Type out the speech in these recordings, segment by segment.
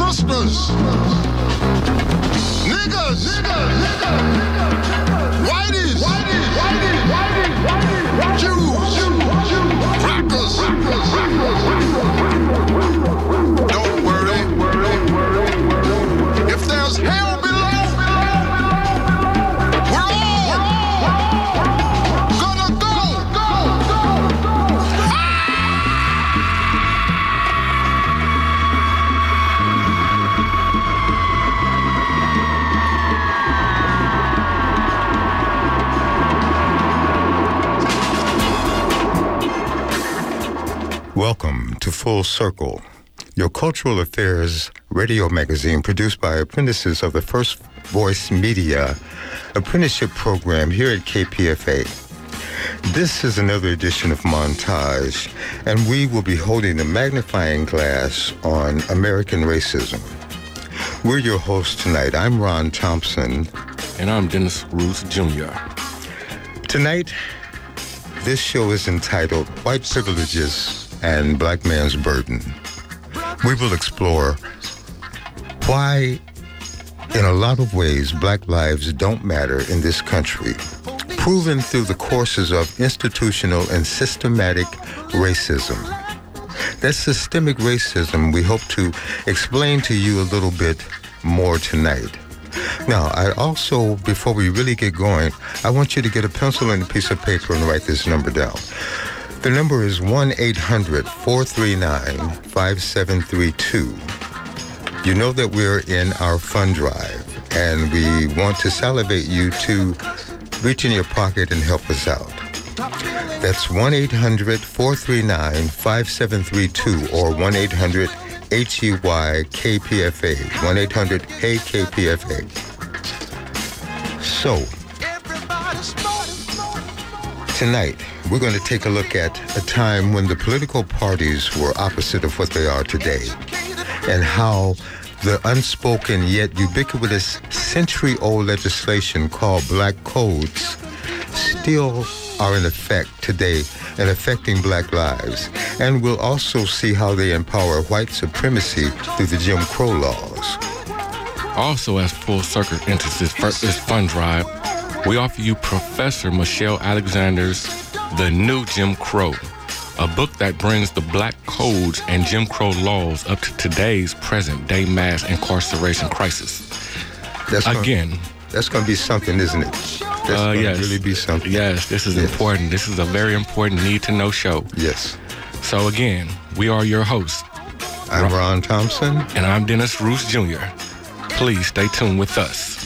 sisters, niggas, whiteys, Jews, Welcome to Full Circle, your cultural affairs radio magazine produced by apprentices of the First Voice Media apprenticeship program here at KPFA. This is another edition of Montage, and we will be holding a magnifying glass on American racism. We're your hosts tonight. I'm Ron Thompson. And I'm Dennis Roos Jr. Tonight, this show is entitled White Privileges and Black Man's Burden. We will explore why, in a lot of ways, black lives don't matter in this country, proven through the courses of institutional and systematic racism. That systemic racism we hope to explain to you a little bit more tonight. Now, I also, before we really get going, I want you to get a pencil and a piece of paper and write this number down. The number is 1 800 439 5732. You know that we're in our fund drive, and we want to salivate you to reach in your pocket and help us out. That's 1 800 439 5732 or 1 800 HEY KPFA. 1 800 Hey KPFA. So, tonight, we're going to take a look at a time when the political parties were opposite of what they are today and how the unspoken yet ubiquitous century old legislation called black codes still are in effect today and affecting black lives. And we'll also see how they empower white supremacy through the Jim Crow laws. Also, as Full Circle enters this, this fund drive, we offer you Professor Michelle Alexander's The New Jim Crow, a book that brings the black codes and Jim Crow laws up to today's present day mass incarceration crisis. That's gonna- Again, that's going to be something, isn't it? That's uh, going to yes. really be something. Yes, this is Yes. important. This is a very important need to know show. Yes. So, again, we are your hosts, I'm Ron Thompson. and I'm Dennis Roos Jr. Please stay tuned with us.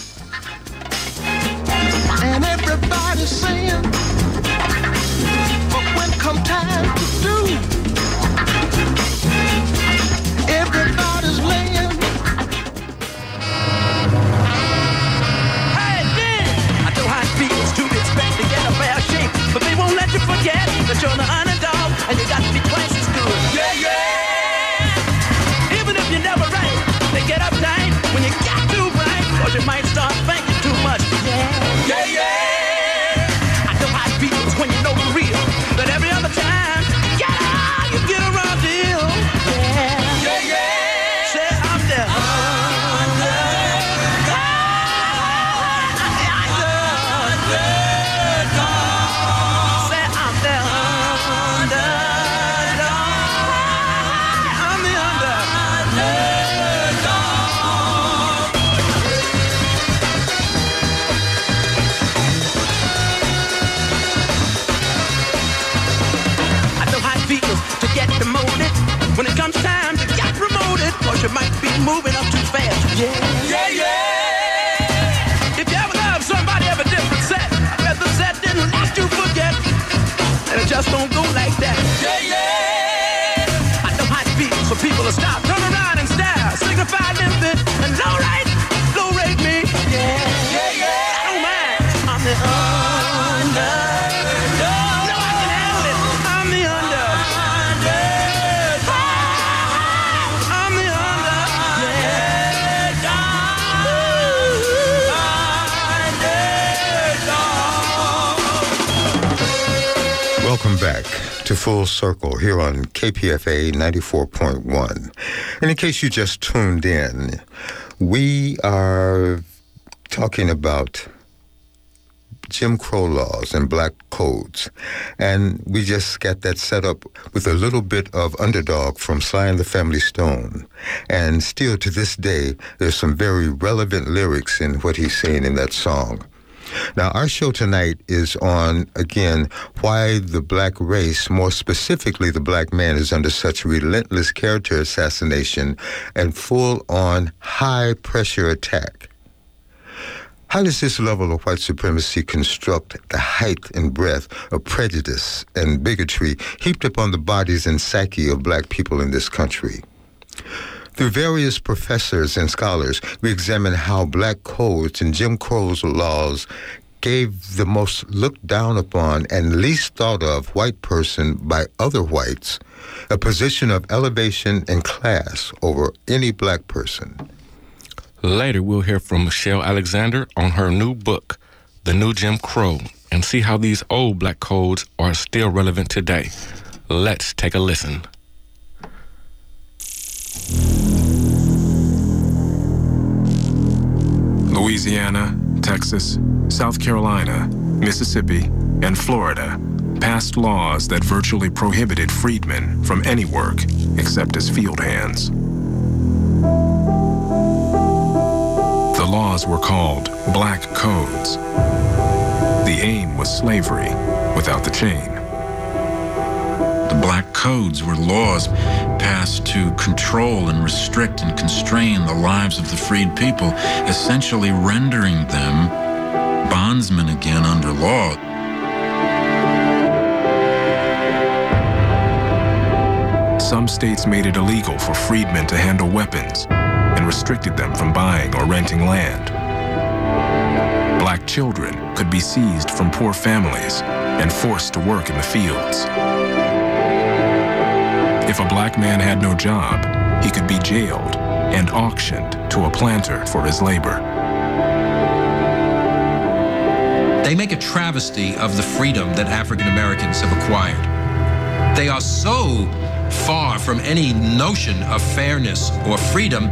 Circle here on KPFA 94.1. And in case you just tuned in, we are talking about Jim Crow laws and black codes. And we just got that set up with a little bit of underdog from Sly and the Family Stone. And still to this day, there's some very relevant lyrics in what he's saying in that song. Now, our show tonight is on, again, why the black race, more specifically the black man, is under such relentless character assassination and full on high pressure attack. How does this level of white supremacy construct the height and breadth of prejudice and bigotry heaped upon the bodies and psyche of black people in this country? Through various professors and scholars, we examine how black codes and Jim Crow's laws gave the most looked down upon and least thought of white person by other whites a position of elevation and class over any black person. Later, we'll hear from Michelle Alexander on her new book, The New Jim Crow, and see how these old black codes are still relevant today. Let's take a listen. Louisiana, Texas, South Carolina, Mississippi, and Florida passed laws that virtually prohibited freedmen from any work except as field hands. The laws were called Black Codes. The aim was slavery without the chain. The Black Codes were laws passed to control and restrict and constrain the lives of the freed people, essentially rendering them bondsmen again under law. Some states made it illegal for freedmen to handle weapons and restricted them from buying or renting land. Black children could be seized from poor families and forced to work in the fields. If a black man had no job, he could be jailed and auctioned to a planter for his labor. They make a travesty of the freedom that African Americans have acquired. They are so far from any notion of fairness or freedom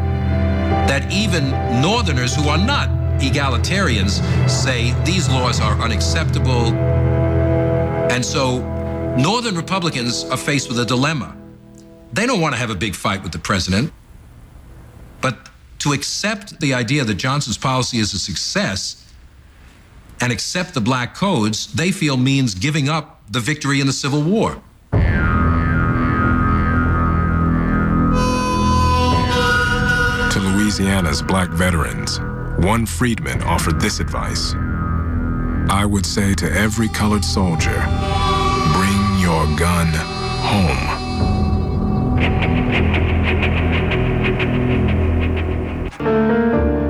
that even Northerners who are not egalitarians say these laws are unacceptable. And so Northern Republicans are faced with a dilemma. They don't want to have a big fight with the president, but to accept the idea that Johnson's policy is a success and accept the black codes, they feel means giving up the victory in the Civil War. To Louisiana's black veterans, one freedman offered this advice. I would say to every colored soldier, bring your gun home.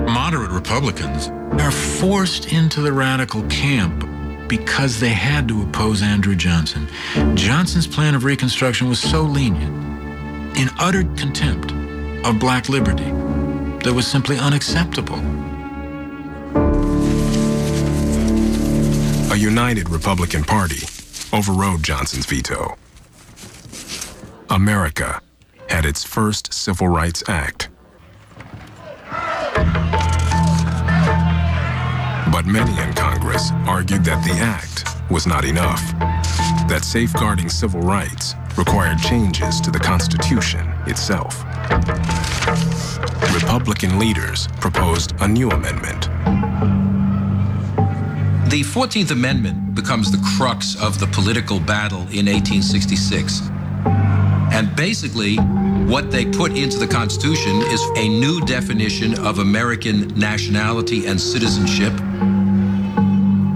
Moderate Republicans are forced into the radical camp because they had to oppose Andrew Johnson. Johnson's plan of Reconstruction was so lenient, in utter contempt of black liberty, that was simply unacceptable. A united Republican Party overrode Johnson's veto. America had its first Civil Rights Act. But many in Congress argued that the act was not enough, that safeguarding civil rights required changes to the Constitution itself. Republican leaders proposed a new amendment. The 14th Amendment becomes the crux of the political battle in 1866. And basically, what they put into the Constitution is a new definition of American nationality and citizenship,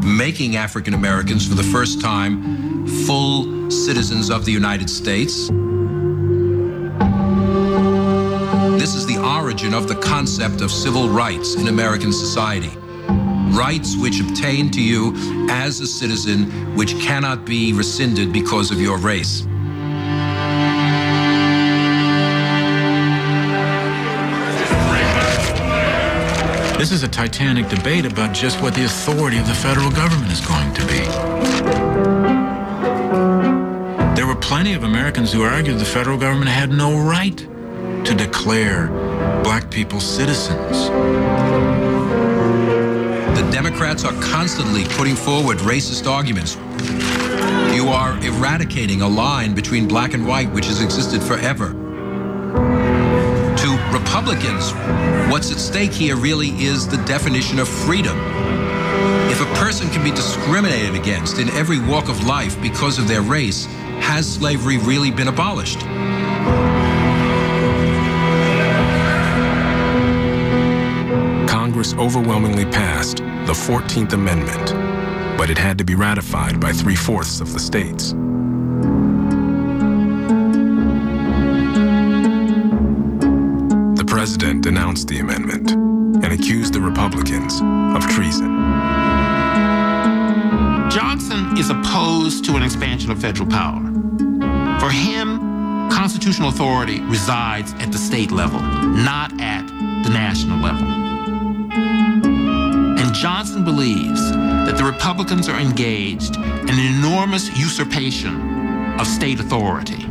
making African Americans for the first time full citizens of the United States. This is the origin of the concept of civil rights in American society. Rights which obtain to you as a citizen, which cannot be rescinded because of your race. This is a titanic debate about just what the authority of the federal government is going to be. There were plenty of Americans who argued the federal government had no right to declare black people citizens. The Democrats are constantly putting forward racist arguments. You are eradicating a line between black and white which has existed forever. Republicans, what's at stake here really is the definition of freedom. If a person can be discriminated against in every walk of life because of their race, has slavery really been abolished? Congress overwhelmingly passed the 14th Amendment, but it had to be ratified by three fourths of the states. President denounced the amendment and accused the Republicans of treason. Johnson is opposed to an expansion of federal power. For him, constitutional authority resides at the state level, not at the national level. And Johnson believes that the Republicans are engaged in an enormous usurpation of state authority.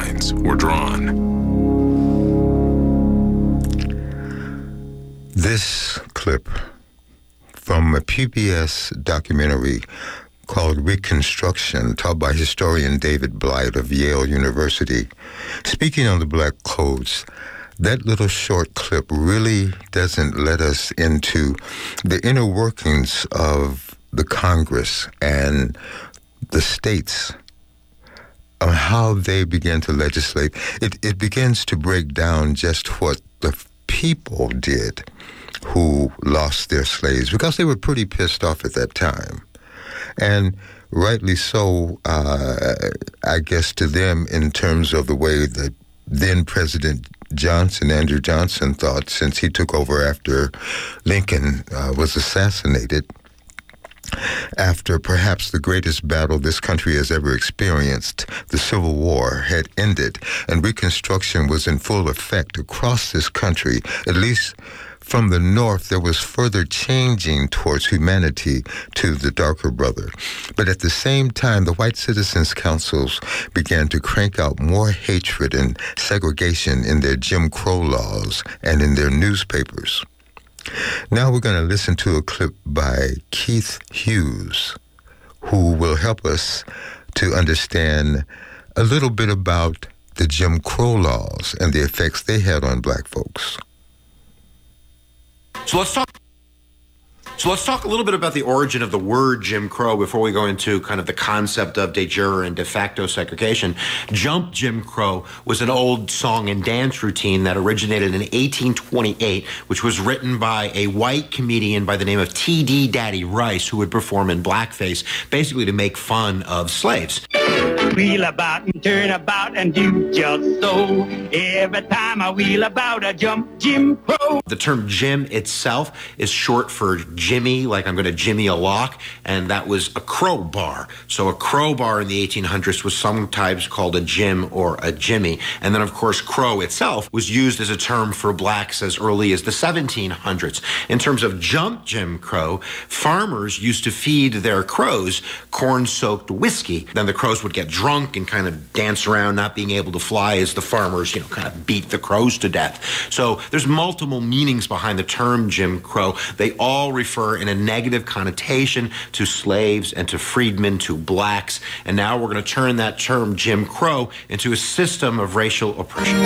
Lines were drawn. This clip from a PBS documentary called Reconstruction, taught by historian David Blight of Yale University, speaking on the black codes. That little short clip really doesn't let us into the inner workings of the Congress and the states on how they began to legislate. It, it begins to break down just what the people did who lost their slaves because they were pretty pissed off at that time. And rightly so, uh, I guess, to them in terms of the way that then President Johnson, Andrew Johnson, thought since he took over after Lincoln uh, was assassinated after perhaps the greatest battle this country has ever experienced, the Civil War had ended and Reconstruction was in full effect across this country, at least from the North, there was further changing towards humanity to the darker brother. But at the same time, the white citizens' councils began to crank out more hatred and segregation in their Jim Crow laws and in their newspapers. Now we're going to listen to a clip by Keith Hughes, who will help us to understand a little bit about the Jim Crow laws and the effects they had on black folks. So let's talk. So let's talk a little bit about the origin of the word Jim Crow before we go into kind of the concept of de jure and de facto segregation. Jump Jim Crow was an old song and dance routine that originated in 1828, which was written by a white comedian by the name of T.D. Daddy Rice, who would perform in blackface, basically to make fun of slaves. Wheel about and turn about and do just so. Every time I wheel about, I jump Jim Crow. The term Jim itself is short for Jimmy, like I'm going to Jimmy a lock, and that was a crowbar. So a crowbar in the 1800s was sometimes called a Jim or a Jimmy. And then, of course, crow itself was used as a term for blacks as early as the 1700s. In terms of jump Jim Crow, farmers used to feed their crows corn soaked whiskey. Then the crows would get drunk and kind of dance around, not being able to fly as the farmers, you know, kind of beat the crows to death. So there's multiple meanings behind the term Jim Crow. They all refer in a negative connotation to slaves and to freedmen, to blacks. And now we're going to turn that term Jim Crow into a system of racial oppression.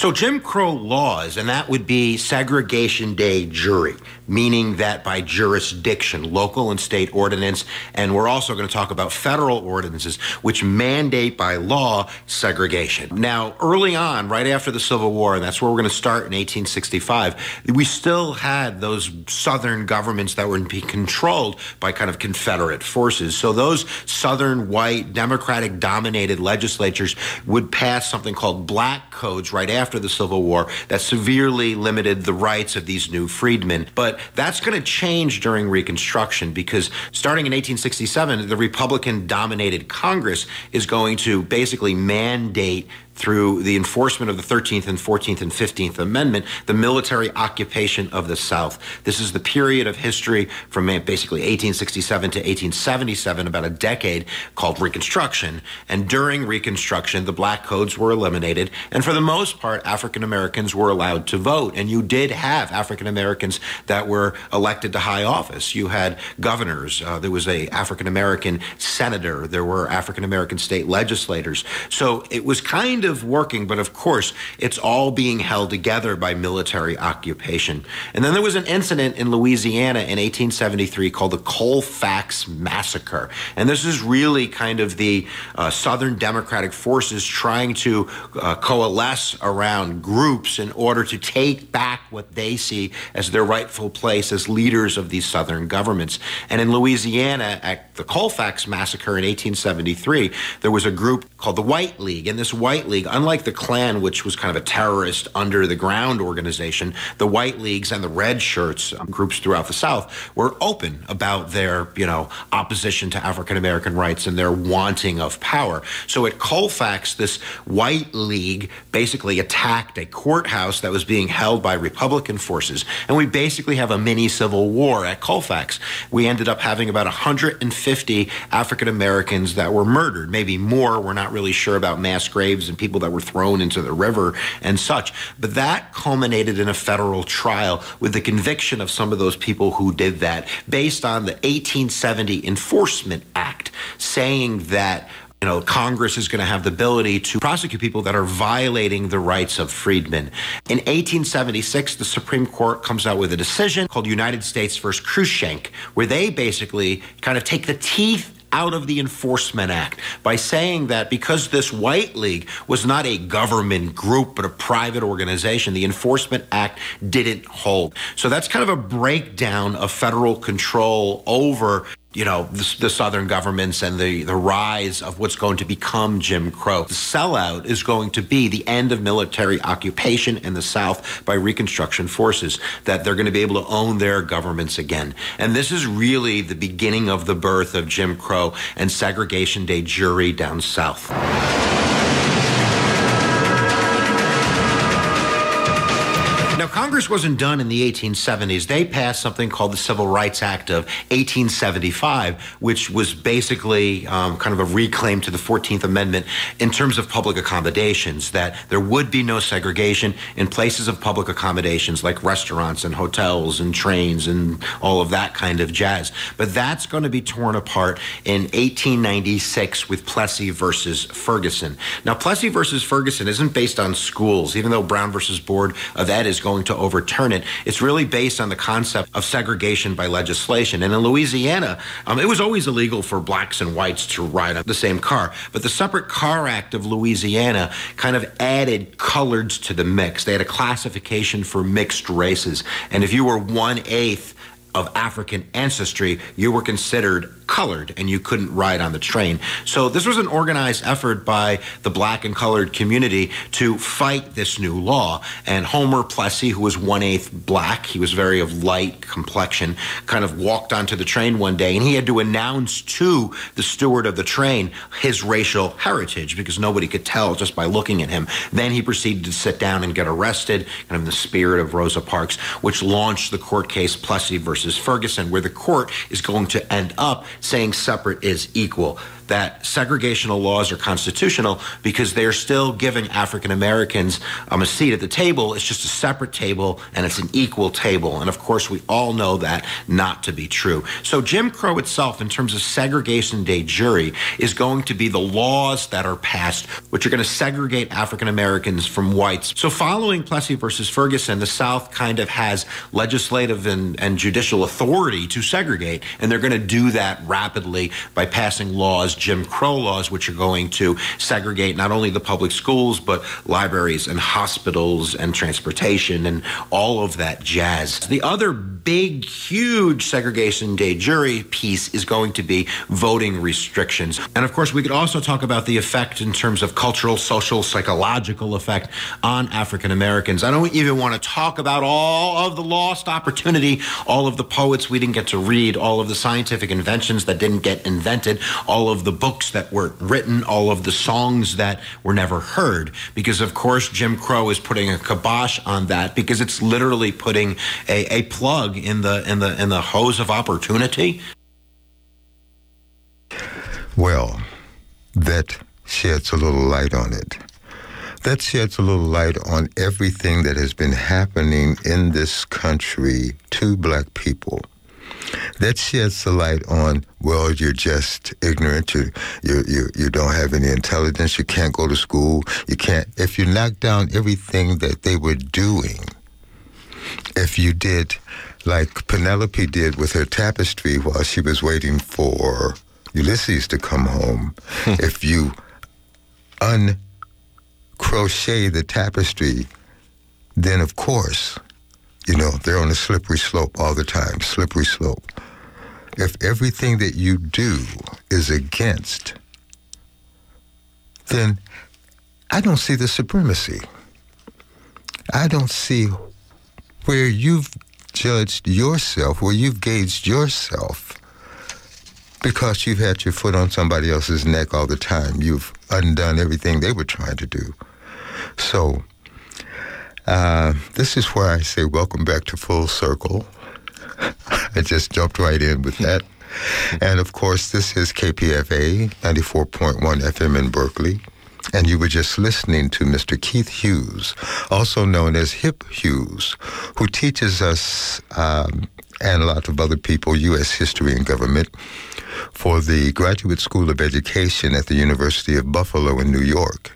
So, Jim Crow laws, and that would be segregation de jure, meaning that by jurisdiction, local and state ordinance, and we're also going to talk about federal ordinances, which mandate by law segregation. Now, early on, right after the Civil War, and that's where we're going to start in 1865, we still had those southern governments that were controlled by kind of Confederate forces. So, those southern white, Democratic dominated legislatures would pass something called black codes right after the Civil War that severely limited the rights of these new freedmen. But that's going to change during Reconstruction because starting in 1867, the Republican dominated Congress is going to basically mandate through the enforcement of the 13th and 14th and 15th Amendment, the military occupation of the South. This is the period of history from basically 1867 to 1877, about a decade, called Reconstruction. And during Reconstruction, the black codes were eliminated, and for the most part, African Americans were allowed to vote. And you did have African Americans that were elected to high office. You had governors. Uh, there was a African American senator. There were African American state legislators. So it was kind of working, but of course, it's all being held together by military occupation. And then there was an incident in Louisiana in 1873 called the Colfax Massacre. And this is really kind of the uh, Southern Democratic forces trying to uh, coalesce around groups in order to take back what they see as their rightful place as leaders of these Southern governments. And in Louisiana, at the Colfax Massacre in 1873, there was a group called the White League. And this White League, unlike the Klan, which was kind of a terrorist under the ground organization, the White Leagues and the Red Shirts, um, groups throughout the South, were open about their, you know, opposition to African American rights and their wanting of power. So at Colfax, this White League basically attacked a courthouse that was being held by Republican forces. And we basically have a mini civil war at Colfax. We ended up having about 150 African Americans that were murdered, maybe more. We're not really sure about mass graves and people that were thrown into the river and such. But that culminated in a federal trial with the conviction of some of those people who did that based on the 1870 Enforcement Act saying that you know, Congress is going to have the ability to prosecute people that are violating the rights of freedmen. In 1876, the Supreme Court comes out with a decision called United States versus Cruikshank, where they basically kind of take the teeth out of the Enforcement Act by saying that because this White League was not a government group but a private organization, the Enforcement Act didn't hold. So that's kind of a breakdown of federal control over you know, the, the, southern governments and the, the rise of what's going to become Jim Crow. The sellout is going to be the end of military occupation in the South by Reconstruction forces, that they're going to be able to own their governments again. And this is really the beginning of the birth of Jim Crow and segregation de jure down south. Congress wasn't done in the 1870s. They passed something called the Civil Rights Act of 1875, which was basically um, kind of a reclaim to the 14th Amendment in terms of public accommodations, that there would be no segregation in places of public accommodations like restaurants and hotels and trains and all of that kind of jazz. But that's going to be torn apart in 1896 with Plessy versus Ferguson. Now, Plessy versus Ferguson isn't based on schools, even though Brown versus Board of Ed is going to overturn it. It's really based on the concept of segregation by legislation. And in Louisiana, um, it was always illegal for blacks and whites to ride on the same car. But the Separate Car Act of Louisiana kind of added coloreds to the mix. They had a classification for mixed races. And if you were one eighth of African ancestry, you were considered colored and you couldn't ride on the train. So this was an organized effort by the black and colored community to fight this new law. And Homer Plessy, who was one eighth black, he was very of light complexion, kind of walked onto the train one day and he had to announce to the steward of the train his racial heritage because nobody could tell just by looking at him. Then he proceeded to sit down and get arrested, kind of in the spirit of Rosa Parks, which launched the court case Plessy versus Ferguson, where the court is going to end up saying separate is equal that segregational laws are constitutional because they're still giving African Americans um, a seat at the table. It's just a separate table and it's an equal table. And of course, we all know that not to be true. So Jim Crow itself, in terms of segregation de jure, is going to be the laws that are passed, which are going to segregate African Americans from whites. So following Plessy versus Ferguson, the South kind of has legislative and, and judicial authority to segregate, and they're going to do that rapidly by passing laws Jim Crow laws, which are going to segregate not only the public schools, but libraries and hospitals and transportation and all of that jazz. The other big, huge segregation de jure piece is going to be voting restrictions. And of course, we could also talk about the effect in terms of cultural, social, psychological effect on African Americans. I don't even want to talk about all of the lost opportunity, all of the poets we didn't get to read, all of the scientific inventions that didn't get invented, all of the the books that were written, all of the songs that were never heard. Because, of course, Jim Crow is putting a kibosh on that because it's literally putting a, a plug in the, in, the, in the hose of opportunity. Well, that sheds a little light on it. That sheds a little light on everything that has been happening in this country to black people. That sheds the light on, well, you're just ignorant, you, you, you, you don't have any intelligence, you can't go to school, you can't. If you knock down everything that they were doing, if you did like Penelope did with her tapestry while she was waiting for Ulysses to come home, hmm. if you uncrochet the tapestry, then of course, you know, they're on a slippery slope all the time, slippery slope. If everything that you do is against, then I don't see the supremacy. I don't see where you've judged yourself, where you've gauged yourself because you've had your foot on somebody else's neck all the time. You've undone everything they were trying to do. So, uh, this is where I say, welcome back to Full Circle. I just jumped right in with that. And of course, this is KPFA 94.1 FM in Berkeley. And you were just listening to Mr. Keith Hughes, also known as Hip Hughes, who teaches us um, and a lot of other people U.S. history and government for the Graduate School of Education at the University of Buffalo in New York.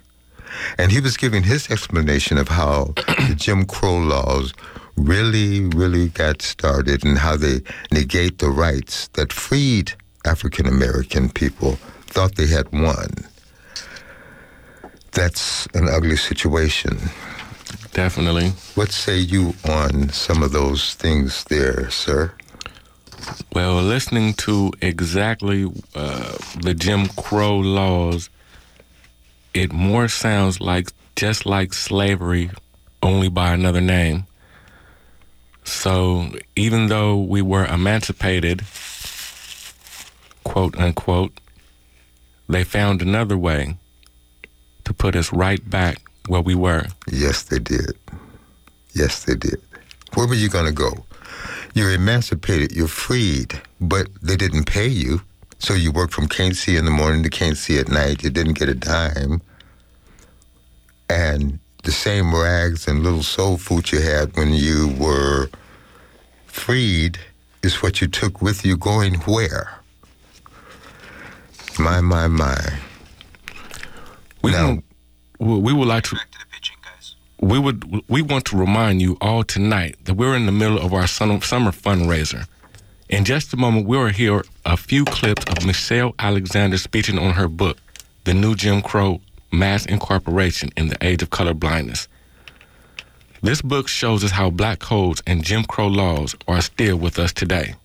And he was giving his explanation of how the Jim Crow laws really, really got started and how they negate the rights that freed African American people thought they had won. That's an ugly situation. Definitely. What say you on some of those things there, sir? Well, listening to exactly uh, the Jim Crow laws, it more sounds like just like slavery, only by another name. So even though we were emancipated, quote unquote, they found another way to put us right back where we were. Yes, they did. Yes, they did. Where were you going to go? You're emancipated, you're freed, but they didn't pay you. So you worked from can't see in the morning to can't see at night. You didn't get a dime. And the same rags and little soul food you had when you were freed is what you took with you going where? My, my, my. We Now- want, we would like to. We would we want to remind you all tonight that we're in the middle of our summer fundraiser. In just a moment, we'll hear a few clips of Michelle Alexander speaking on her book, The New Jim Crow Mass Incarceration in the Age of Color Blindness. This book shows us how black codes and Jim Crow laws are still with us today.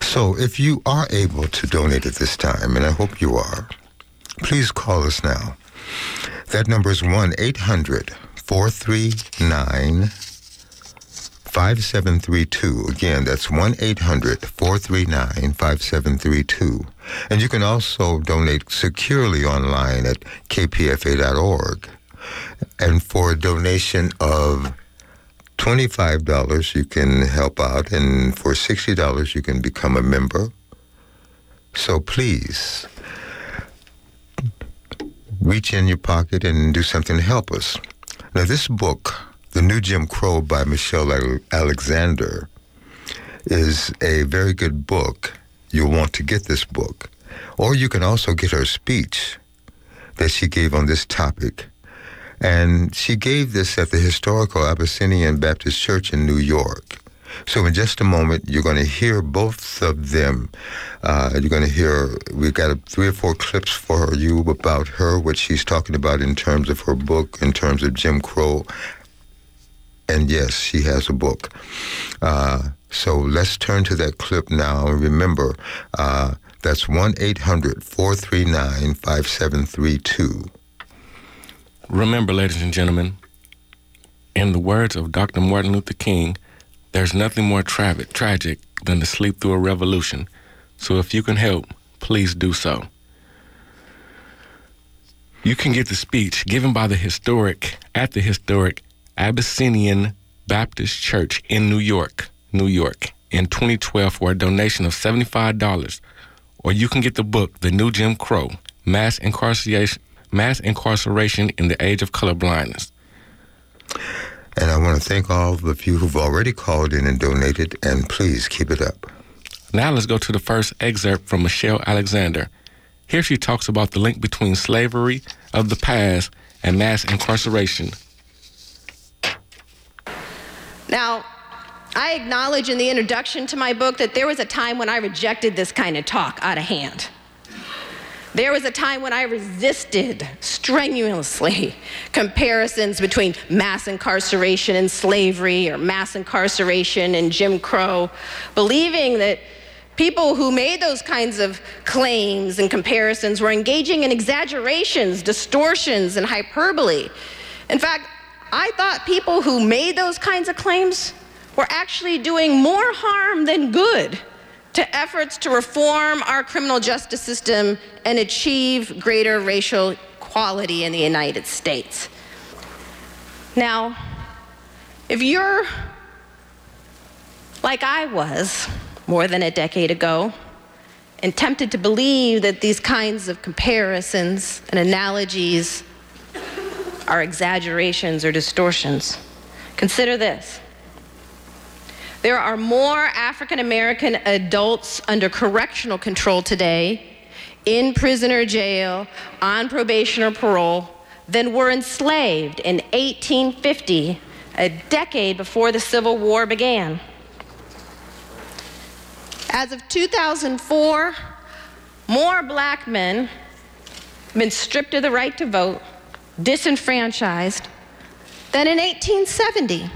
So if you are able to donate at this time, and I hope you are, please call us now. That number is 1 800 439 5732. Again, that's 1 800 439 5732. And you can also donate securely online at kpfa.org. And for a donation of $25, you can help out, and for $60, you can become a member. So please, reach in your pocket and do something to help us. Now, this book, The New Jim Crow by Michelle Alexander, is a very good book. You'll want to get this book. Or you can also get her speech that she gave on this topic. And she gave this at the historical Abyssinian Baptist Church in New York. So in just a moment, you're going to hear both of them. Uh, you're going to hear, we've got three or four clips for you about her, what she's talking about in terms of her book, in terms of Jim Crow. And yes, she has a book. Uh, so let's turn to that clip now. And remember, uh, that's 1 800 439 5732. Remember, ladies and gentlemen, in the words of Dr. Martin Luther King, there's nothing more tra- tragic than to sleep through a revolution. So if you can help, please do so. You can get the speech given by the historic at the historic Abyssinian Baptist Church in New York, New York, in 2012 for a donation of $75. Or you can get the book, The New Jim Crow, Mass Incarceration, Mass Incarceration in the Age of Colorblindness. And I want to thank all of you who've already called in and donated, and please keep it up. Now let's go to the first excerpt from Michelle Alexander. Here she talks about the link between slavery of the past and mass incarceration. Now, I acknowledge in the introduction to my book that there was a time when I rejected this kind of talk out of hand. There was a time when I resisted strenuously comparisons between mass incarceration and slavery or mass incarceration and Jim Crow, believing that people who made those kinds of claims and comparisons were engaging in exaggerations, distortions, and hyperbole. In fact, I thought people who made those kinds of claims were actually doing more harm than good to efforts to reform our criminal justice system and achieve greater racial equality in the United States. Now, if you're like I was more than a decade ago, and tempted to believe that these kinds of comparisons and analogies are exaggerations or distortions, consider this. There are more African American adults under correctional control today, in prison or jail, on probation or parole, than were enslaved in 1850, a decade before the Civil War began. As of 2004, more black men have been stripped of the right to vote, disenfranchised, Then in 1870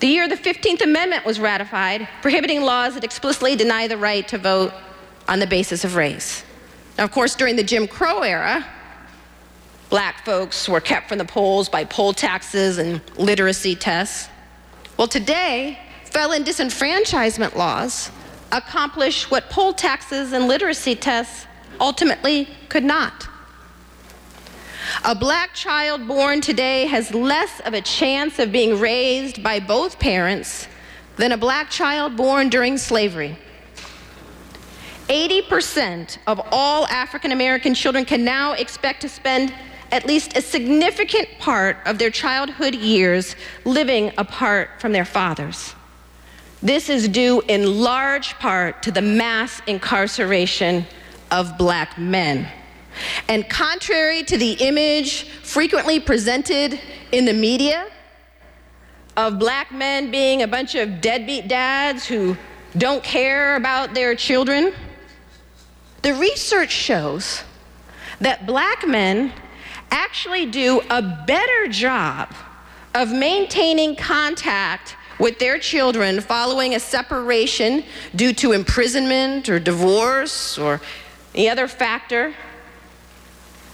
the year the 15th Amendment was ratified, prohibiting laws that explicitly deny the right to vote on the basis of race. Now, of course, during the Jim Crow era, black folks were kept from the polls by poll taxes and literacy tests. Well, today, felon disenfranchisement laws accomplish what poll taxes and literacy tests ultimately could not. A black child born today has less of a chance of being raised by both parents than a black child born during slavery. 80% of all African American children can now expect to spend at least a significant part of their childhood years living apart from their fathers. This is due in large part to the mass incarceration of black men. And contrary to the image frequently presented in the media of black men being a bunch of deadbeat dads who don't care about their children, the research shows that black men actually do a better job of maintaining contact with their children following a separation due to imprisonment or divorce or any other factor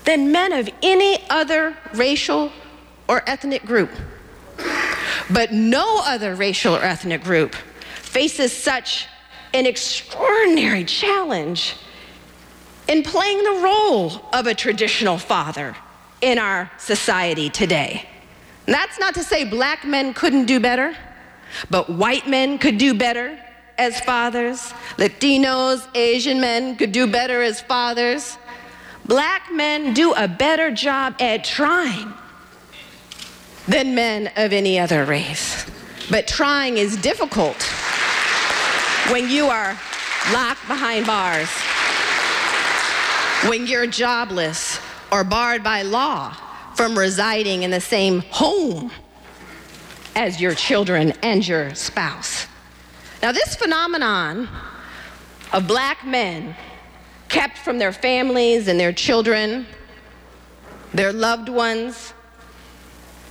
than men of any other racial or ethnic group. But no other racial or ethnic group faces such an extraordinary challenge in playing the role of a traditional father in our society today. And that's not to say black men couldn't do better, but white men could do better as fathers, Latinos, Asian men could do better as fathers black men do a better job at trying than men of any other race. But trying is difficult when you are locked behind bars, when you're jobless or barred by law from residing in the same home as your children and your spouse. Now, this phenomenon of black men kept from their families and their children, their loved ones,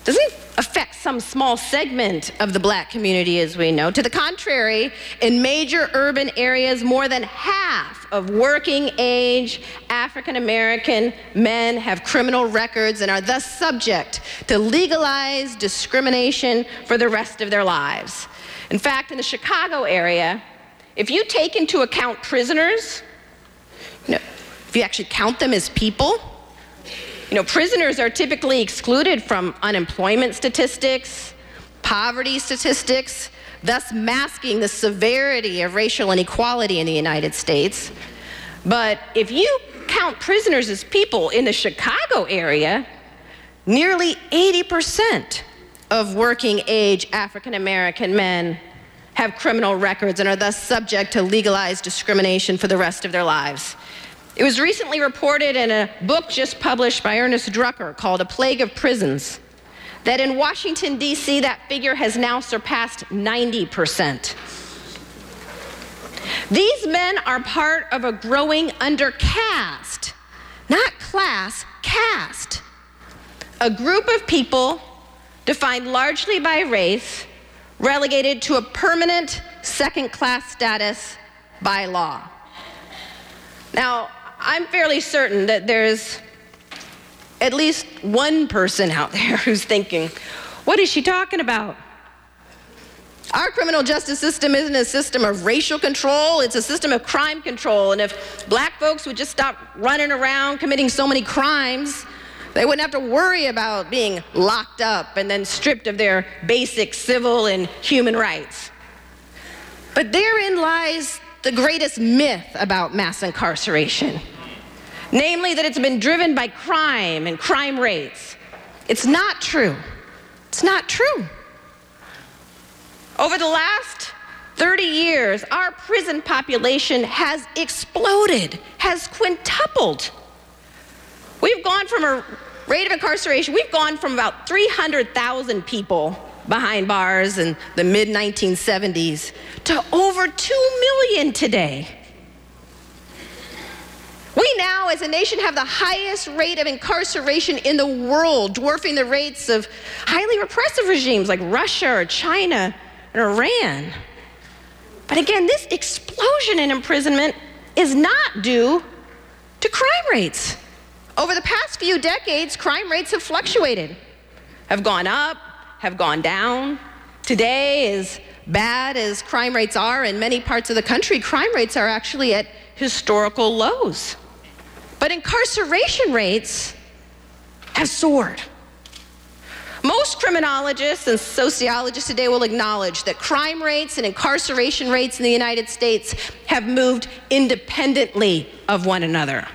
doesn't affect some small segment of the black community as we know. To the contrary, in major urban areas, more than half of working age African American men have criminal records and are thus subject to legalized discrimination for the rest of their lives. In fact, in the Chicago area, if you take into account prisoners, Know, if you actually count them as people, you know, prisoners are typically excluded from unemployment statistics, poverty statistics, thus masking the severity of racial inequality in the United States. But if you count prisoners as people in the Chicago area, nearly 80% of working age African American men have criminal records and are thus subject to legalized discrimination for the rest of their lives. It was recently reported in a book just published by Ernest Drucker called A Plague of Prisons that in Washington, D.C., that figure has now surpassed 90%. These men are part of a growing undercaste, not class, caste. A group of people defined largely by race, relegated to a permanent second class status by law. Now, I'm fairly certain that there's at least one person out there who's thinking, what is she talking about? Our criminal justice system isn't a system of racial control, it's a system of crime control. And if black folks would just stop running around committing so many crimes, they wouldn't have to worry about being locked up and then stripped of their basic civil and human rights. But therein lies the greatest myth about mass incarceration namely, that it's been driven by crime and crime rates. It's not true. It's not true. Over the last 30 years, our prison population has exploded, has quintupled. We've gone from a rate of incarceration, we've gone from about 300,000 people behind bars in the mid 1970s to over 2 million today. We now, as a nation, have the highest rate of incarceration in the world, dwarfing the rates of highly repressive regimes like Russia or China and Iran. But again, this explosion in imprisonment is not due to crime rates. Over the past few decades, crime rates have fluctuated, have gone up, have gone down. Today, as bad as crime rates are in many parts of the country, crime rates are actually at historical lows. But incarceration rates have soared. Most criminologists and sociologists today will acknowledge that crime rates and incarceration rates in the United States have moved independently of one another.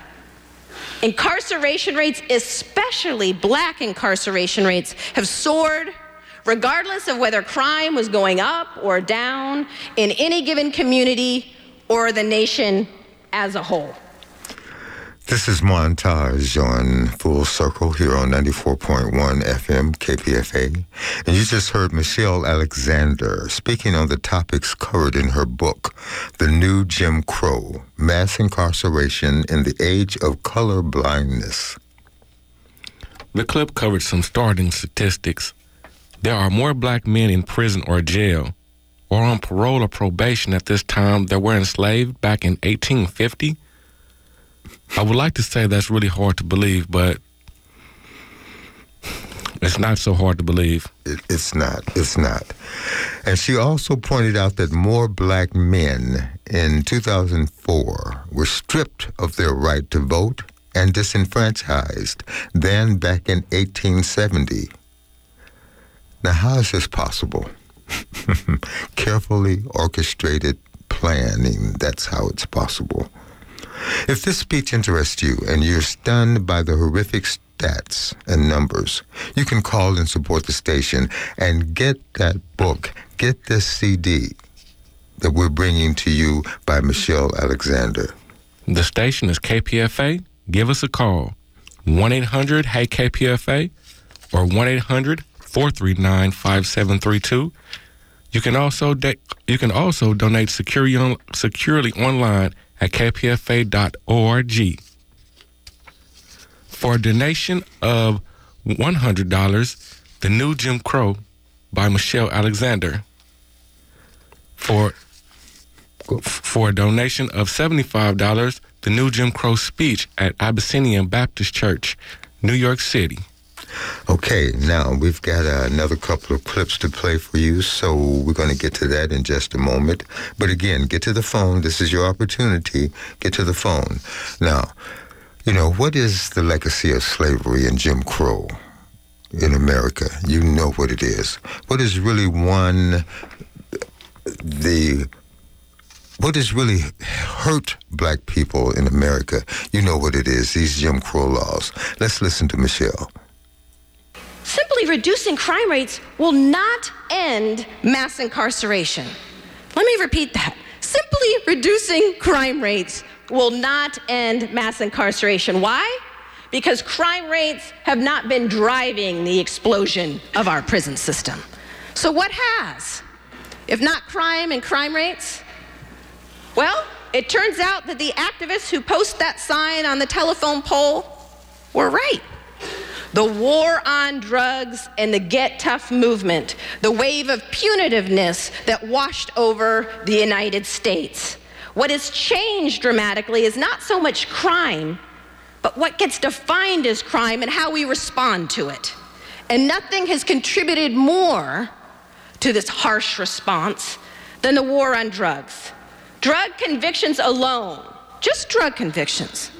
Incarceration rates, especially black incarceration rates, have soared regardless of whether crime was going up or down in any given community or the nation as a whole. This is Montage on Full Circle here on 94.1 FM KPFA. And you just heard Michelle Alexander speaking on the topics covered in her book, The New Jim Crow Mass Incarceration in the Age of Color Blindness. The clip covered some starting statistics. There are more black men in prison or jail or on parole or probation at this time that were enslaved back in 1850 I would like to say that's really hard to believe, but it's not so hard to believe. It, it's not. It's not. And she also pointed out that more black men in 2004 were stripped of their right to vote and disenfranchised than back in 1870. Now, how is this possible? Carefully orchestrated planning, that's how it's possible. If this speech interests you and you're stunned by the horrific stats and numbers, you can call and support the station and get that book, get this CD that we're bringing to you by Michelle Alexander. The station is KPFA. Give us a call 1 800 Hey KPFA or 1 800 439 5732. You can also de- you can also donate securely, on- securely online at kpfa.org. For a donation of $100, The New Jim Crow by Michelle Alexander. For for a donation of $75, The New Jim Crow speech at Abyssinian Baptist Church, New York City. Okay, now we've got uh, another couple of clips to play for you, so we're going to get to that in just a moment. But again, get to the phone. This is your opportunity. Get to the phone. Now, you know, what is the legacy of slavery and Jim Crow in America? You know what it is. What is really one, the, what has really hurt black people in America? You know what it is, these Jim Crow laws. Let's listen to Michelle. Simply reducing crime rates will not end mass incarceration. Let me repeat that. Simply reducing crime rates will not end mass incarceration. Why? Because crime rates have not been driving the explosion of our prison system. So, what has? If not crime and crime rates? Well, it turns out that the activists who post that sign on the telephone pole were right. The war on drugs and the Get Tough movement, the wave of punitiveness that washed over the United States. What has changed dramatically is not so much crime, but what gets defined as crime and how we respond to it. And nothing has contributed more to this harsh response than the war on drugs. Drug convictions alone, just drug convictions,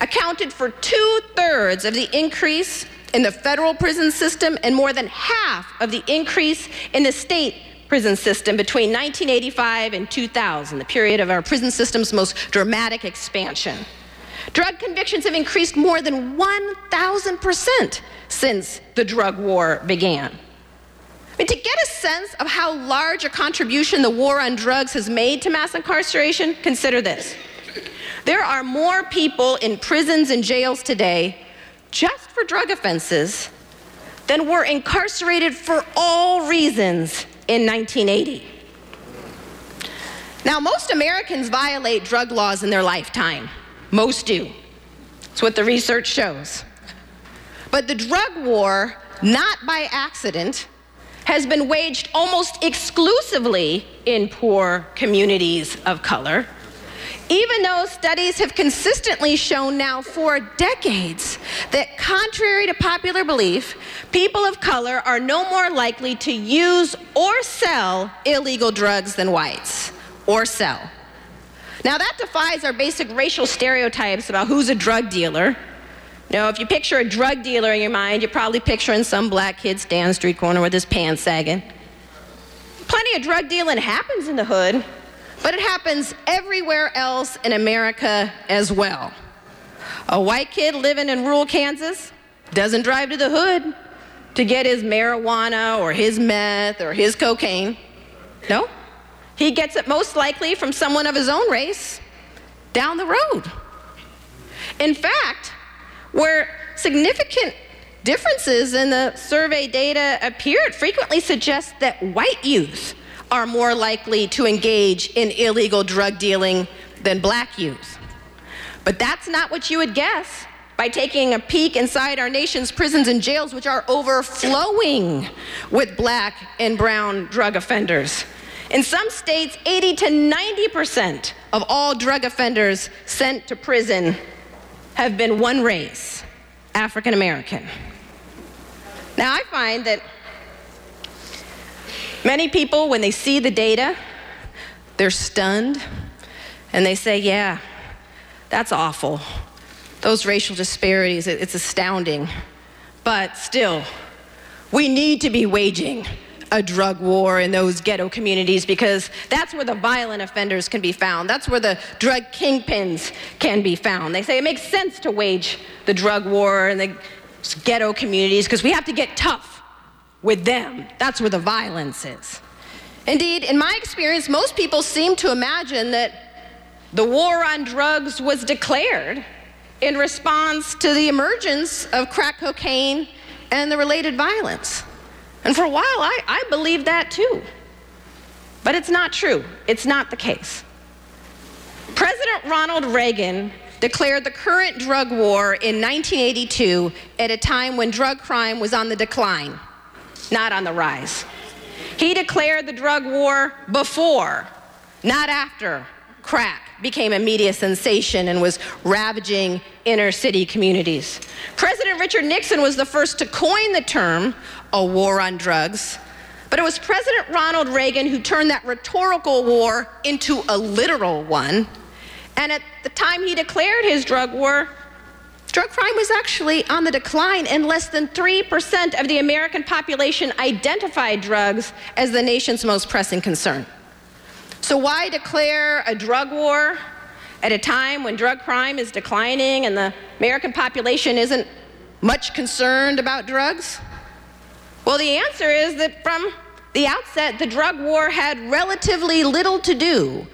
accounted for two thirds of the increase in the federal prison system and more than half of the increase in the state prison system between 1985 and 2000, the period of our prison system's most dramatic expansion. Drug convictions have increased more than 1,000% since the drug war began. I mean, to get a sense of how large a contribution the war on drugs has made to mass incarceration, consider this. There are more people in prisons and jails today just for drug offenses than were incarcerated for all reasons in 1980. Now, most Americans violate drug laws in their lifetime. Most do. That's what the research shows. But the drug war, not by accident, has been waged almost exclusively in poor communities of color even though studies have consistently shown now for decades that, contrary to popular belief, people of color are no more likely to use or sell illegal drugs than whites, or sell. Now, that defies our basic racial stereotypes about who's a drug dealer. Now, if you picture a drug dealer in your mind, you're probably picturing some black kid standing street corner with his pants sagging. Plenty of drug dealing happens in the hood, but it happens everywhere else in America as well. A white kid living in rural Kansas doesn't drive to the hood to get his marijuana or his meth or his cocaine. No. He gets it most likely from someone of his own race down the road. In fact, where significant differences in the survey data appear, it frequently suggests that white youth are more likely to engage in illegal drug dealing than black youth. But that's not what you would guess by taking a peek inside our nation's prisons and jails, which are overflowing with black and brown drug offenders. In some states, 80 to 90% of all drug offenders sent to prison have been one race African American. Now, I find that Many people, when they see the data, they're stunned and they say, Yeah, that's awful. Those racial disparities, it's astounding. But still, we need to be waging a drug war in those ghetto communities because that's where the violent offenders can be found. That's where the drug kingpins can be found. They say it makes sense to wage the drug war in the ghetto communities because we have to get tough with them. That's where the violence is. Indeed, in my experience, most people seem to imagine that the war on drugs was declared in response to the emergence of crack cocaine and the related violence. And for a while, I, I believed that too. But it's not true. It's not the case. President Ronald Reagan declared the current drug war in 1982 at a time when drug crime was on the decline not on the rise. He declared the drug war before, not after, crack became a media sensation and was ravaging inner city communities. President Richard Nixon was the first to coin the term a war on drugs, but it was President Ronald Reagan who turned that rhetorical war into a literal one. And at the time he declared his drug war, drug crime was actually on the decline, and less than 3% of the American population identified drugs as the nation's most pressing concern. So, why declare a drug war at a time when drug crime is declining and the American population isn't much concerned about drugs? Well, the answer is that from the outset, the drug war had relatively little to do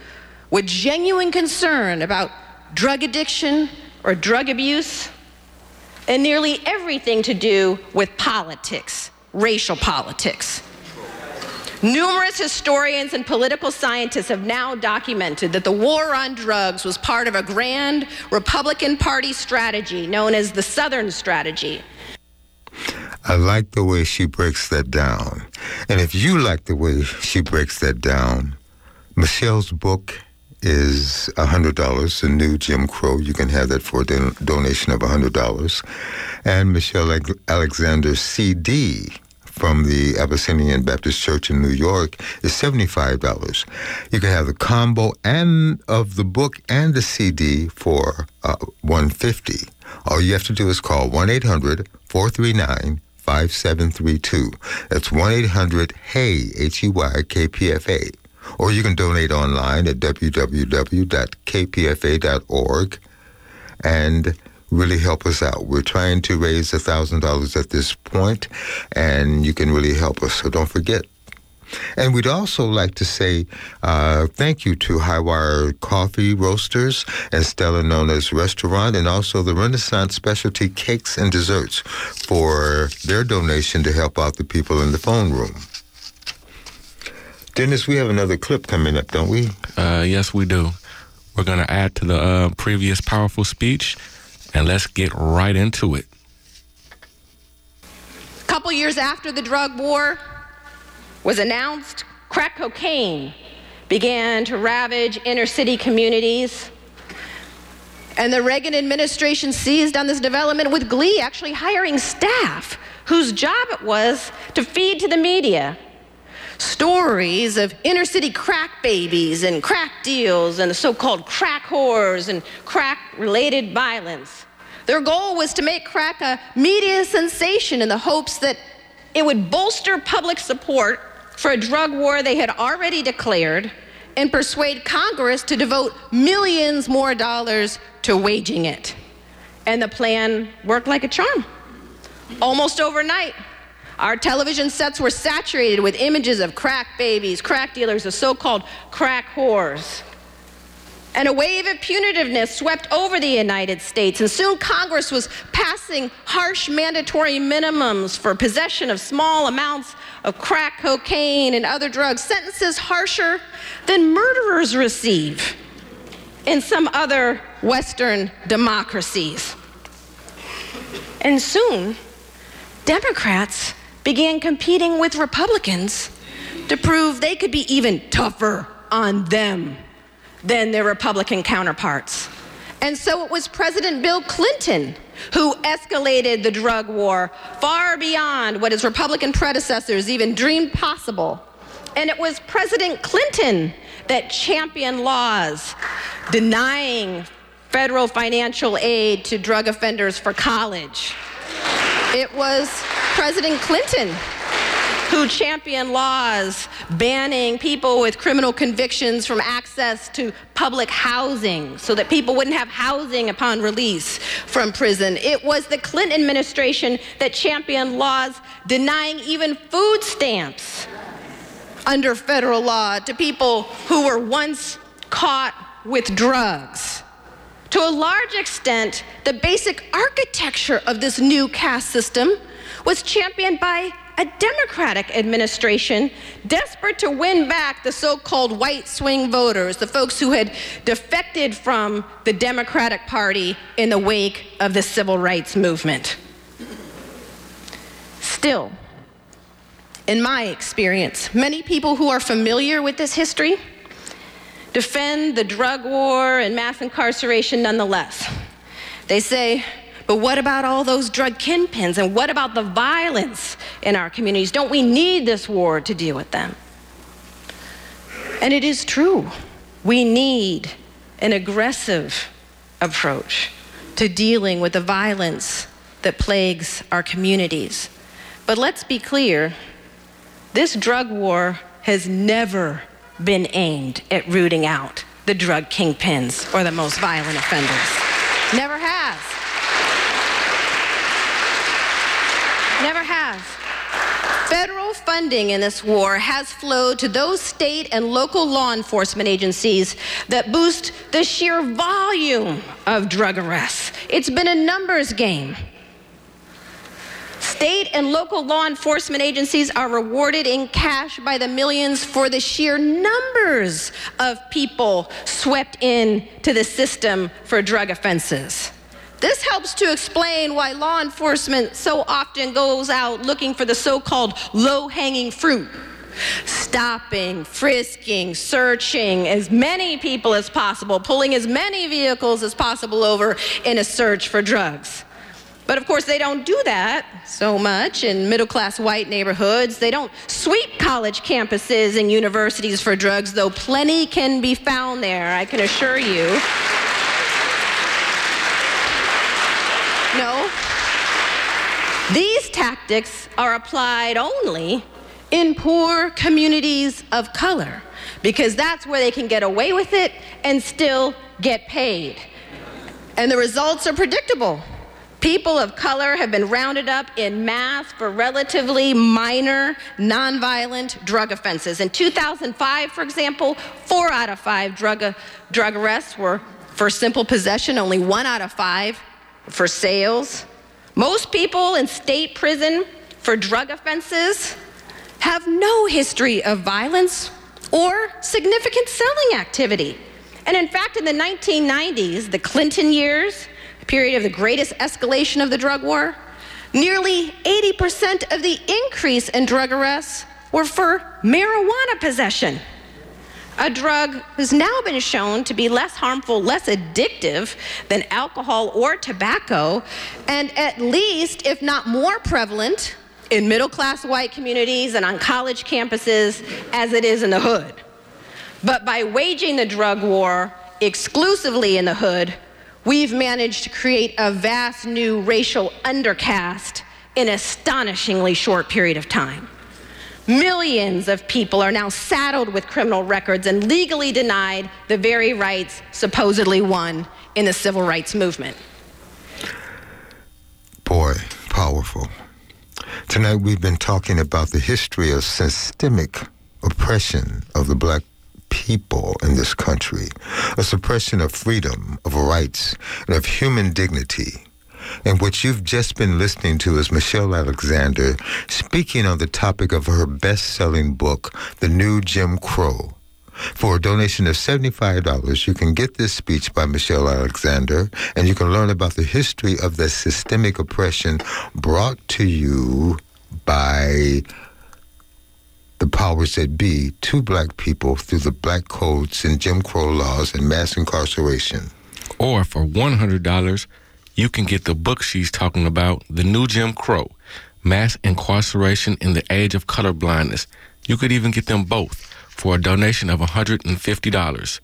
with genuine concern about drug addiction or drug abuse, and nearly everything to do with politics, racial politics. Numerous historians and political scientists have now documented that the war on drugs was part of a grand Republican Party strategy known as the Southern Strategy. I like the way she breaks that down. And if you like the way she breaks that down, Michelle's book is $100, the new Jim Crow. You can have that for a don- donation of $100. And Michelle Alexander's CD from the Abyssinian Baptist Church in New York is $75. You can have the combo and of the book and the CD for uh, 150 All you have to do is call 1-800-439 5732. That's 1 800 HEY, H E Y K P F A. Or you can donate online at www.kpfa.org and really help us out. We're trying to raise $1,000 at this point, and you can really help us. So don't forget. And we'd also like to say uh, thank you to Highwire Coffee Roasters and Stella Nona's Restaurant, and also the Renaissance Specialty Cakes and Desserts for their donation to help out the people in the phone room. Dennis, we have another clip coming up, don't we? Uh, yes, we do. We're going to add to the uh, previous powerful speech, and let's get right into it. A couple years after the drug war was announced, crack cocaine began to ravage inner city communities. And the Reagan administration seized on this development with glee, actually hiring staff whose job it was to feed to the media stories of inner city crack babies and crack deals and the so called crack whores and crack related violence. Their goal was to make crack a media sensation in the hopes that it would bolster public support for a drug war they had already declared and persuade Congress to devote millions more dollars to waging it. And the plan worked like a charm. Almost overnight, our television sets were saturated with images of crack babies, crack dealers, the so called crack whores. And a wave of punitiveness swept over the United States, and soon Congress was passing harsh mandatory minimums for possession of small amounts of crack cocaine and other drugs, sentences harsher than murderers receive in some other Western democracies. And soon, Democrats began competing with Republicans to prove they could be even tougher on them than their Republican counterparts. And so it was President Bill Clinton who escalated the drug war far beyond what his Republican predecessors even dreamed possible. And it was President Clinton that championed laws denying federal financial aid to drug offenders for college. It was President Clinton who championed laws banning people with criminal convictions from access to public housing so that people wouldn't have housing upon release from prison. It was the Clinton administration that championed laws denying even food stamps under federal law to people who were once caught with drugs. To a large extent, the basic architecture of this new caste system was championed by a Democratic administration desperate to win back the so called white swing voters, the folks who had defected from the Democratic Party in the wake of the civil rights movement. Still, in my experience, many people who are familiar with this history defend the drug war and mass incarceration nonetheless. They say, but what about all those drug kingpins? And what about the violence in our communities? Don't we need this war to deal with them? And it is true. We need an aggressive approach to dealing with the violence that plagues our communities. But let's be clear this drug war has never been aimed at rooting out the drug kingpins or the most violent offenders. Never has. Never has. Federal funding in this war has flowed to those state and local law enforcement agencies that boost the sheer volume of drug arrests. It's been a numbers game. State and local law enforcement agencies are rewarded in cash by the millions for the sheer numbers of people swept into the system for drug offenses. This helps to explain why law enforcement so often goes out looking for the so called low hanging fruit. Stopping, frisking, searching as many people as possible, pulling as many vehicles as possible over in a search for drugs. But of course, they don't do that so much in middle class white neighborhoods. They don't sweep college campuses and universities for drugs, though plenty can be found there, I can assure you. No. These tactics are applied only in poor communities of color because that's where they can get away with it and still get paid. And the results are predictable. People of color have been rounded up in mass for relatively minor, nonviolent drug offenses. In 2005, for example, four out of five drug, uh, drug arrests were for simple possession, only one out of five for sales. Most people in state prison for drug offenses have no history of violence or significant selling activity. And in fact, in the 1990s, the Clinton years, period of the greatest escalation of the drug war, nearly 80% of the increase in drug arrests were for marijuana possession. A drug has now been shown to be less harmful, less addictive than alcohol or tobacco, and at least, if not more prevalent, in middle class white communities and on college campuses as it is in the hood. But by waging the drug war exclusively in the hood, we've managed to create a vast new racial undercast in an astonishingly short period of time. Millions of people are now saddled with criminal records and legally denied the very rights supposedly won in the civil rights movement. Boy, powerful. Tonight we've been talking about the history of systemic oppression of the black people in this country, a suppression of freedom, of rights, and of human dignity. And what you've just been listening to is Michelle Alexander speaking on the topic of her best selling book, The New Jim Crow. For a donation of $75, you can get this speech by Michelle Alexander, and you can learn about the history of the systemic oppression brought to you by the powers that be to black people through the black codes and Jim Crow laws and mass incarceration. Or for $100, you can get the book she's talking about, The New Jim Crow Mass Incarceration in the Age of Colorblindness. You could even get them both for a donation of $150.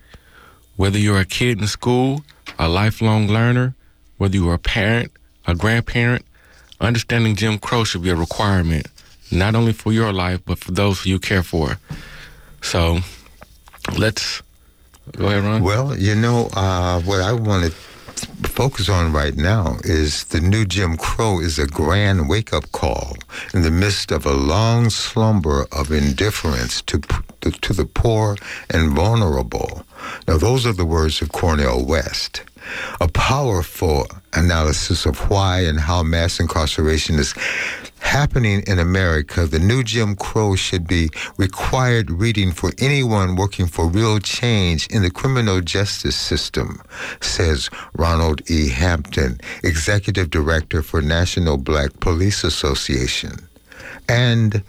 Whether you're a kid in school, a lifelong learner, whether you're a parent, a grandparent, understanding Jim Crow should be a requirement, not only for your life, but for those you care for. So let's go ahead, Ron. Well, you know, uh, what I want to focus on right now is the new Jim Crow is a grand wake up call in the midst of a long slumber of indifference to, to the poor and vulnerable. Now, those are the words of Cornel West. A powerful analysis of why and how mass incarceration is happening in America, the new Jim Crow should be required reading for anyone working for real change in the criminal justice system, says Ronald E. Hampton, Executive Director for National Black Police Association. And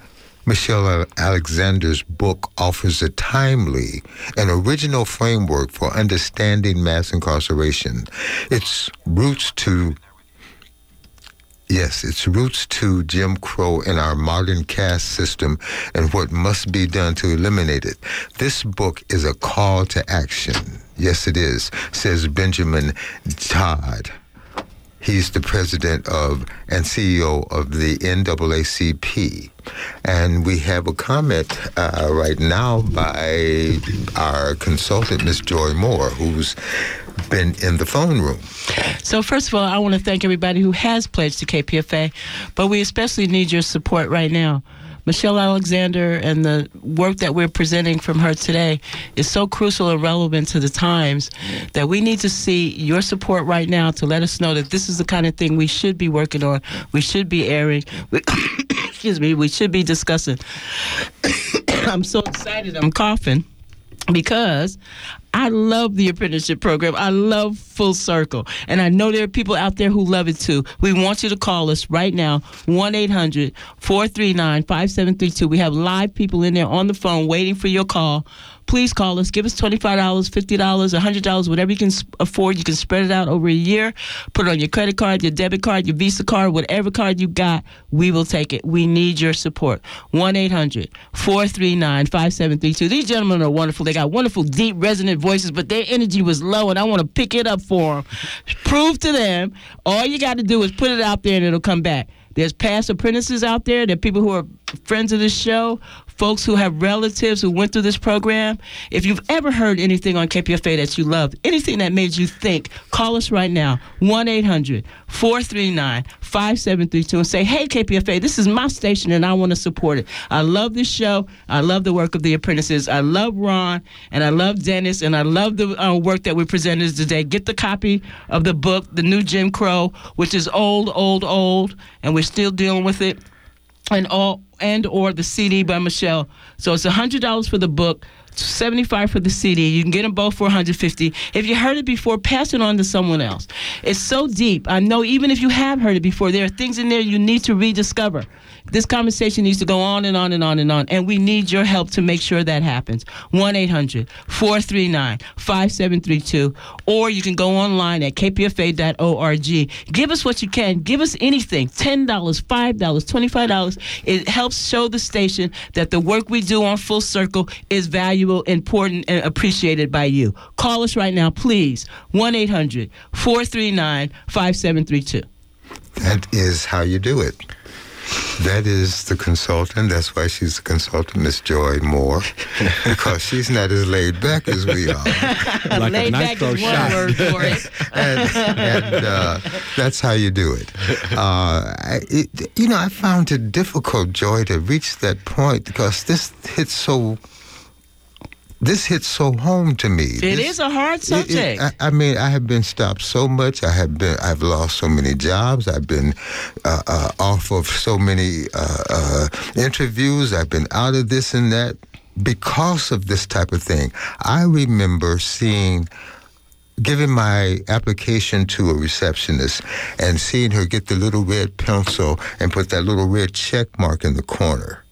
Michelle Alexander's book offers a timely and original framework for understanding mass incarceration. Its roots to Yes, its roots to Jim Crow and our modern caste system and what must be done to eliminate it. This book is a call to action. Yes, it is, says Benjamin Todd. He's the president of and CEO of the NAACP. And we have a comment uh, right now by our consultant, Miss Joy Moore, who's been in the phone room. So, first of all, I want to thank everybody who has pledged to KPFA, but we especially need your support right now. Michelle Alexander and the work that we're presenting from her today is so crucial and relevant to the times that we need to see your support right now to let us know that this is the kind of thing we should be working on, we should be airing, we, excuse me, we should be discussing. I'm so excited, I'm coughing because I love the apprenticeship program. I love Full Circle. And I know there are people out there who love it too. We want you to call us right now 1 800 439 5732. We have live people in there on the phone waiting for your call. Please call us. Give us $25, $50, $100, whatever you can afford. You can spread it out over a year. Put it on your credit card, your debit card, your Visa card, whatever card you got. We will take it. We need your support. 1 800 439 5732. These gentlemen are wonderful. They got wonderful, deep, resonant voices, but their energy was low, and I want to pick it up for them. Prove to them all you got to do is put it out there and it'll come back. There's past apprentices out there. There are people who are friends of this show, folks who have relatives who went through this program. If you've ever heard anything on KPFA that you loved, anything that made you think, call us right now, 1 800 439 5732, and say, hey, KPFA, this is my station and I want to support it. I love this show. I love the work of the apprentices. I love Ron and I love Dennis and I love the uh, work that we presented today. Get the copy of the book, The New Jim Crow, which is old, old, old, and we're still dealing with it and all and or the CD by Michelle. So it's hundred dollars for the book, seventy five for the CD. You can get them both for one hundred fifty. If you heard it before, pass it on to someone else. It's so deep. I know even if you have heard it before, there are things in there you need to rediscover. This conversation needs to go on and on and on and on, and we need your help to make sure that happens. 1 800 439 5732, or you can go online at kpfa.org. Give us what you can. Give us anything $10, $5, $25. It helps show the station that the work we do on Full Circle is valuable, important, and appreciated by you. Call us right now, please. 1 800 439 5732. That is how you do it. That is the consultant. That's why she's the consultant, Miss Joy Moore, because she's not as laid back as we are. Like a Laid back is one shot. word for it. and, and uh, that's how you do it. Uh, it. You know, I found it difficult, Joy, to reach that point because this hits so. This hits so home to me. It This- is a hard it- it- subject. I, I mean, I have been stopped so much. I have been. I've lost so many jobs. I've been uh, uh, off of so many uh, uh, interviews. I've been out of this and that because of this type of thing. I remember seeing. Giving my application to a receptionist and seeing her get the little red pencil and put that little red check mark in the corner.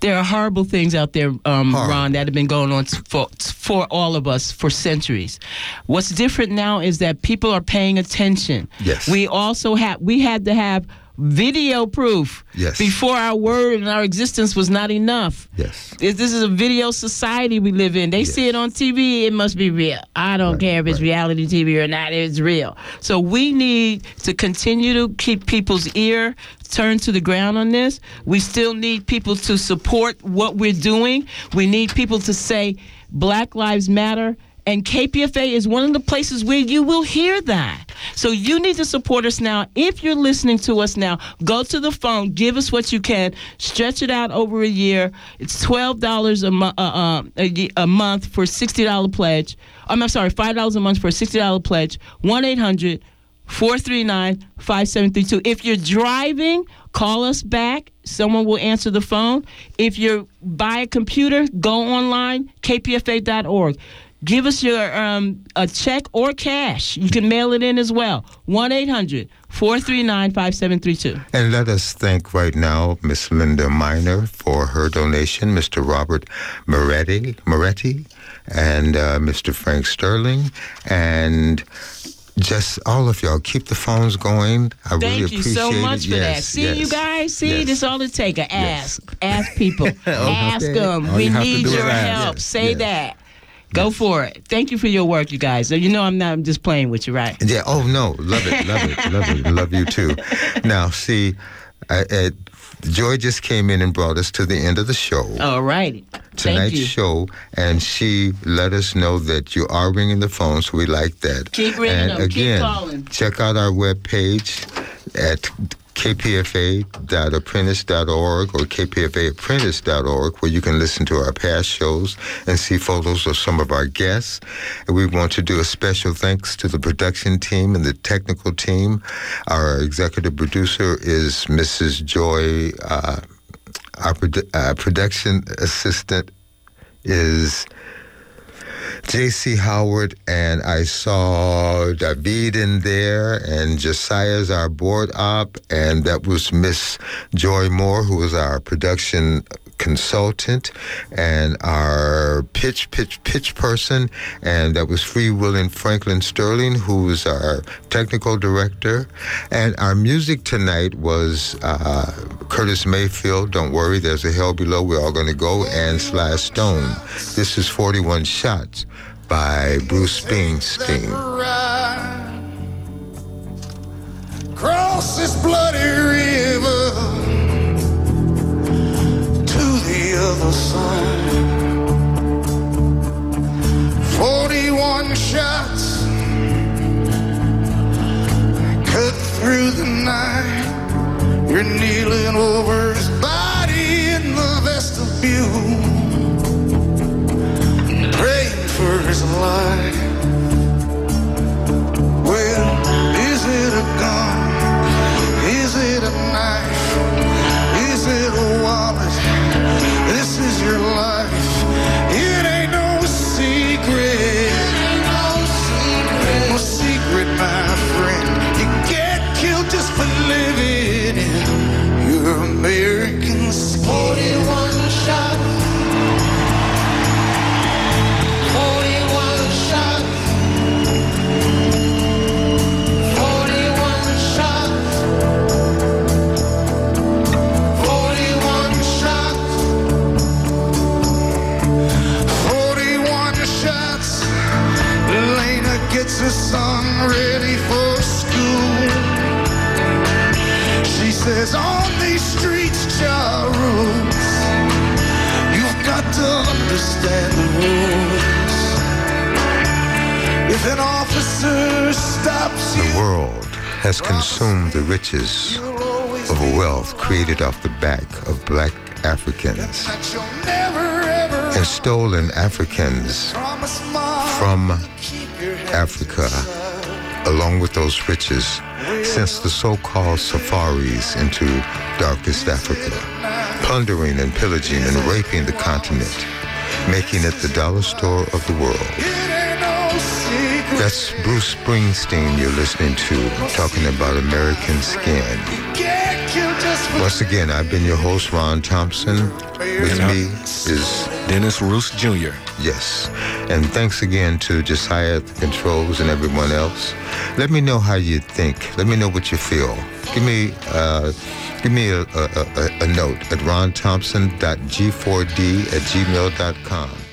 There are horrible things out there, um, Ron, that have been going on t- for for all of us for centuries. What's different now is that people are paying attention. Yes. We also have we had to have video proof. Yes. Before our word and our existence was not enough. Yes. This this is a video society we live in. They see it on TV, it must be real. I don't care if it's reality TV or not, it's real. So we need to continue to keep people's ear turned to the ground on this. We still need people to support what we're doing. We need people to say Black Lives Matter. And KPFA is one of the places where you will hear that. So you need to support us now. If you're listening to us now, go to the phone, give us what you can, stretch it out over a year. It's twelve dollars a, mo- uh, uh, month for a sixty dollar pledge. Um, I'm sorry, five dollars a month for a sixty dollar pledge. One 800 439 5732. If you're driving, call us back. Someone will answer the phone. If you're by a computer, go online, kpfa.org. Give us your um, a check or cash. You can mail it in as well. 1 800 439 5732. And let us thank right now Miss Linda Miner for her donation, Mr. Robert Moretti, Moretti and uh, Mr. Frank Sterling, and just all of y'all. Keep the phones going. I Thank really you appreciate so much it. for that. Yes, See, yes, you guys, see, yes. this all it takes. Ask. Ask people. ask them. All we you need your help. Say that. Go for it. Thank you for your work, you guys. You know I'm not I'm just playing with you, right? Yeah. Oh no, love it, love it, love it, love you too. Now, see, I, I, Joy just came in and brought us to the end of the show. All right. tonight's show, and she let us know that you are ringing the phone, so we like that. Keep ringing and them. Keep again, calling. check out our webpage at kpfa.apprentice.org or kpfaapprentice.org where you can listen to our past shows and see photos of some of our guests. And we want to do a special thanks to the production team and the technical team. Our executive producer is Mrs. Joy. Uh, our produ- uh, production assistant is J.C. Howard, and I saw David in there, and Josiah's our board op, and that was Miss Joy Moore, who was our production consultant, and our pitch, pitch, pitch person, and that was Free Willing Franklin Sterling, who was our technical director, and our music tonight was uh, Curtis Mayfield. Don't worry, there's a hell below. We're all going to go, and Slash Stone. This is 41 Shots by Bruce Springsteen. Cross this bloody river 41 shots cut through the night. You're kneeling over his body in the vestibule, praying for his life. Well, is it a gun? Ready for school. She says, On these streets, Ja rules. You've got to understand the rules. If an officer stops you, The world has consumed the riches of wealth created off the back of black Africans and stolen Africans from Africa along with those riches since the so-called safaris into darkest Africa, plundering and pillaging and raping the continent, making it the dollar store of the world. That's Bruce Springsteen you're listening to, talking about American skin. Once again, I've been your host, Ron Thompson. With me is Dennis Roos Jr. Yes. And thanks again to Josiah at the controls and everyone else. Let me know how you think. Let me know what you feel. Give me uh, give me a, a, a, a note at ronthompson.g4d at gmail.com.